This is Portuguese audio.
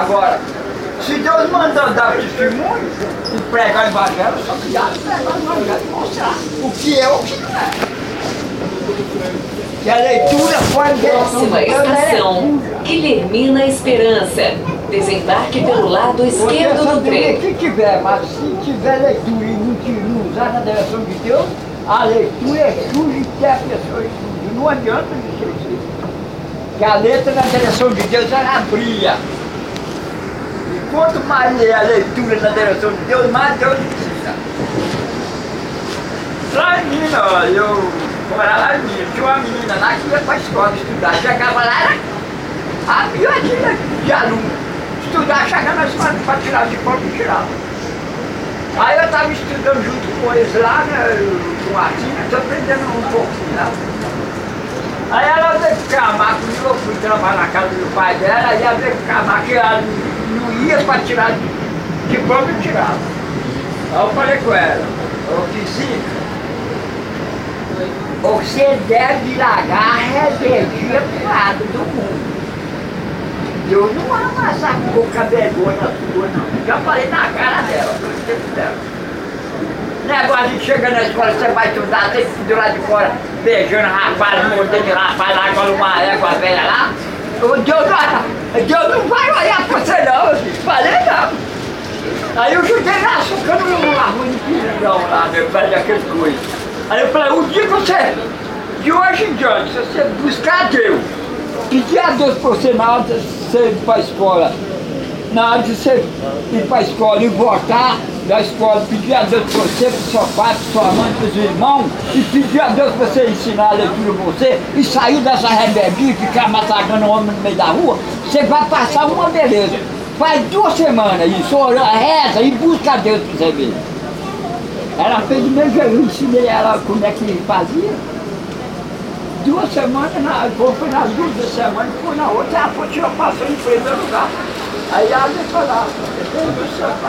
Agora, se Deus mandou dar testemunho e pregar o evangelho, só que já pregar o evangelho e mostrar o que é o que não é. Que a leitura fora de direção Próxima é estação, leitura. Guilhermina Esperança. Desembarque pelo lado esquerdo do trem. que tiver, mas se tiver leitura e não, te- não usar na direção de Deus, a leitura é suja que a pessoa é suja. Não adianta dizer isso. Que a letra na direção de Deus ela abria. E quanto mais lê a leitura na direção de Deus, mais Deus precisa. Lá em Minas, ó, eu morava lá em Minas, tinha uma menina lá que ia para a escola estudar, chegava lá, era a piadinha de aluno. Estudar, chegava na escola para tirar o diploma e tirava. Aí eu estava estudando junto com eles lá, né, com a Tina, estou aprendendo um pouquinho lá. Aí ela veio reclamar comigo, eu fui trabalhar na casa do pai dela, aí ela veio reclamar que ela não ia para tirar diploma e tirava. Aí eu falei com ela, ô Kizika, você deve largar a rebeldia pro lado do mundo. Eu não essa pouca vergonha sua, não. Já falei na cara dela, no tempo dela. Negócio de chegar na escola, você vai estudar, tem que do lado de fora, beijando rapaz, mordendo rapaz lá, igual uma égua velha lá. Deus Deus não vai olhar pra você não, filho. falei não. Aí eu na açúcar no arroz de pirão lá, meu velho, aquele coisa. Aí eu falei, o dia que você, de hoje em diante, se você buscar Deus, pedir a Deus por você na hora de você ir para a escola, na hora de você ir para a escola e voltar da escola, pedir a Deus por você, para seu pai, para sua mãe, para seus irmãos, e pedir a Deus para você ensinar a leitura para você, e sair dessa rebeldia e ficar massacrando o homem no meio da rua, você vai passar uma beleza. Faz duas semanas isso, ora, reza e busca a Deus para você ver. Ela fez do mesmo jeito, eu ensinei ela como é que fazia. Duas semanas, na, foi nas duas semanas, foi na outra, ela foi tirou passou em primeiro lugar. Aí ela me falava, "Deus do céu, pai."